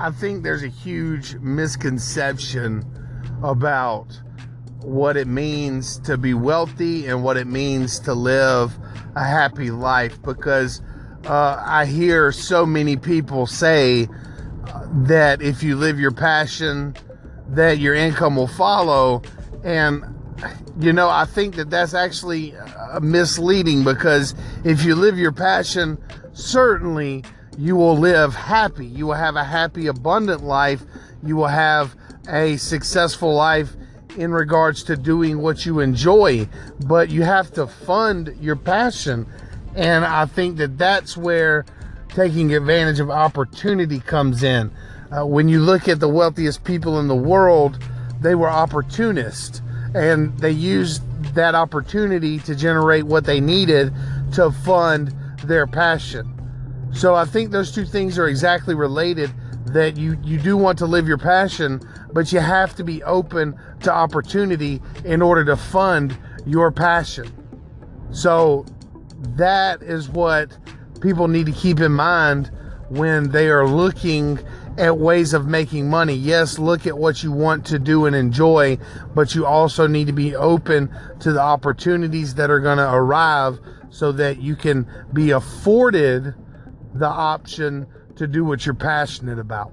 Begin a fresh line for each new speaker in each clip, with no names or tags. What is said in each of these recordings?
I think there's a huge misconception about what it means to be wealthy and what it means to live a happy life because uh, I hear so many people say that if you live your passion, that your income will follow. And, you know, I think that that's actually uh, misleading because if you live your passion, certainly you will live happy. You will have a happy, abundant life. You will have a successful life in regards to doing what you enjoy, but you have to fund your passion. And I think that that's where taking advantage of opportunity comes in. Uh, when you look at the wealthiest people in the world, they were opportunists and they used that opportunity to generate what they needed to fund their passion. So I think those two things are exactly related that you you do want to live your passion, but you have to be open to opportunity in order to fund your passion. So that is what people need to keep in mind when they are looking at ways of making money. Yes, look at what you want to do and enjoy, but you also need to be open to the opportunities that are going to arrive so that you can be afforded the option to do what you're passionate about.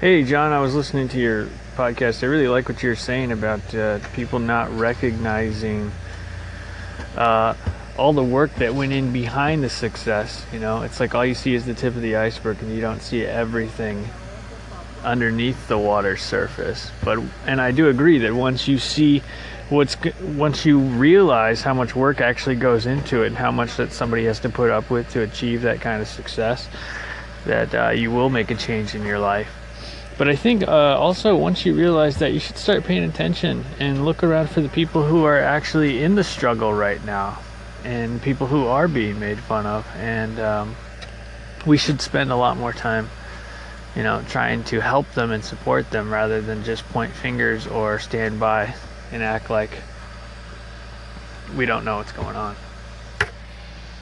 Hey, John, I was listening to your podcast. I really like what you're saying about uh, people not recognizing uh, all the work that went in behind the success. You know, it's like all you see is the tip of the iceberg, and you don't see everything underneath the water surface. But and I do agree that once you see what's once you realize how much work actually goes into it and how much that somebody has to put up with to achieve that kind of success, that uh, you will make a change in your life. But I think uh, also once you realize that you should start paying attention and look around for the people who are actually in the struggle right now and people who are being made fun of. And um, we should spend a lot more time, you know, trying to help them and support them rather than just point fingers or stand by and act like we don't know what's going on.